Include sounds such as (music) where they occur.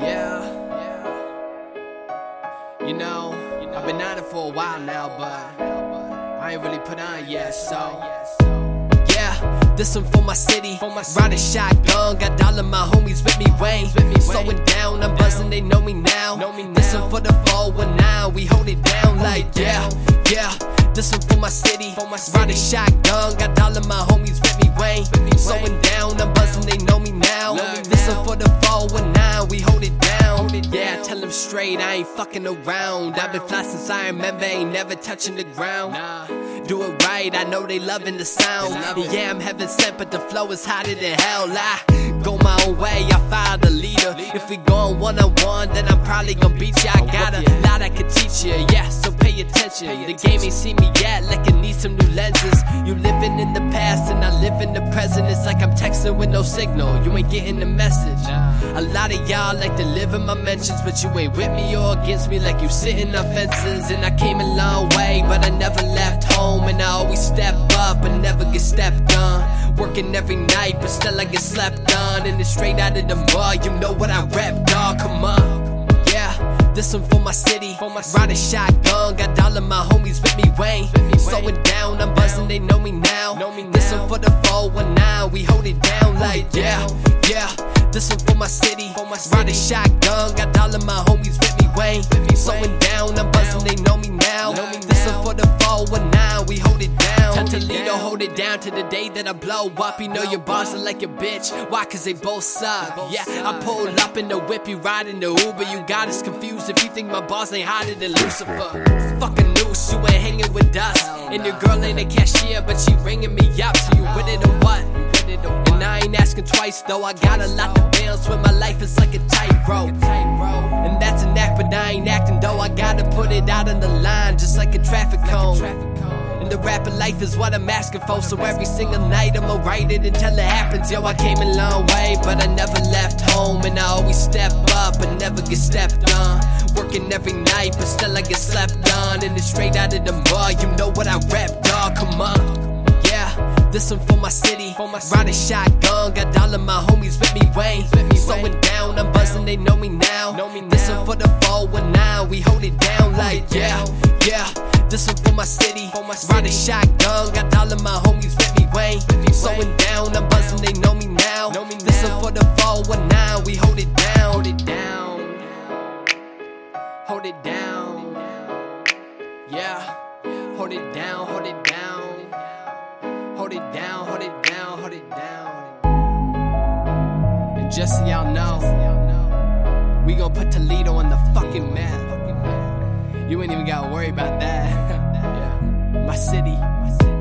Yeah, yeah. You know, I've been on it for a while now, but I ain't really put on yet, so. Yeah, this one for my city. For my city. Riding shotgun, got all of my homies with me, Wayne. With me, Slowing down, I'm buzzing, they know me now. Know me now. This one for the 419, we hold it down like, yeah, yeah. This one for my city. For my city. Riding shotgun, got all of my homies with me, Wayne. With me, Slowing down, I'm straight, I ain't fucking around. I've been fly since I remember, ain't never touching the ground. Do it right, I know they loving the sound. Yeah, I'm heaven sent, but the flow is hotter than hell. I go my own way, I follow the leader. If we going one on one, then I'm probably gonna beat you. I got a lot I can teach you, yeah, so pay attention. The game ain't seen me yet, like it needs some new lenses. You living in the past, and I live in the present. It's like I'm texting with no signal, you ain't getting the message. A lot of y'all like to live in my mentions, but you ain't with me or against me, like you sitting on fences. And I came a long way, but I never left home, and I always step up and never get stepped on. Working every night, but still I get slept on. And it's straight out of the mud, you know what I rap, dog. Come on. Yeah, this one for my city. For my Riding shotgun, got all of my homies with me, Wayne. Slowing down, I'm buzzing, they know me now. Know me This one for the 419, we hold it down like, yeah, yeah. This one for my city. for my brother Riding shotgun, got all of my homies with me, Wayne. Slowing down, it down to the day that I blow up. You know your bars are like a bitch. Why? Cause they both suck. Yeah, I pull up in the whip, you ride in the Uber. You got us confused if you think my boss ain't hotter than Lucifer. Fucking noose, you ain't hanging with us. And your girl ain't a cashier, but she ringing me up. So you with it or what? And I ain't asking twice though. I got a lot to balance when my life is like a tightrope. And that's an act, but I ain't acting though. I gotta put it out on the like a traffic cone. And the rapper life is what I'm asking for. So every single night I'ma write it until it happens. Yo, I came a long way, but I never left home. And I always step up and never get stepped on. Working every night, but still I get slept on. And it's straight out of the mud. You know what I rap, dog. Come on. Yeah, this one for my city. Riding shotgun, got all of my homies with me, Wayne. Slowing down, I'm buzzing, they know me now. This one for the 419, we hold it down like, yeah, yeah. This one for my city. Riding shotgun, got all of my homies with me, Wayne. Slowing down, I'm buzzing, they know me now. This one for the 419, we hold it down. Hold it down. Hold it down. Yeah. Hold it down, hold it down. Hold it down, hold it down, hold it down. And just so y'all know, we gon' put Toledo on the fucking map. You ain't even gotta worry about that. (laughs) My city. My city.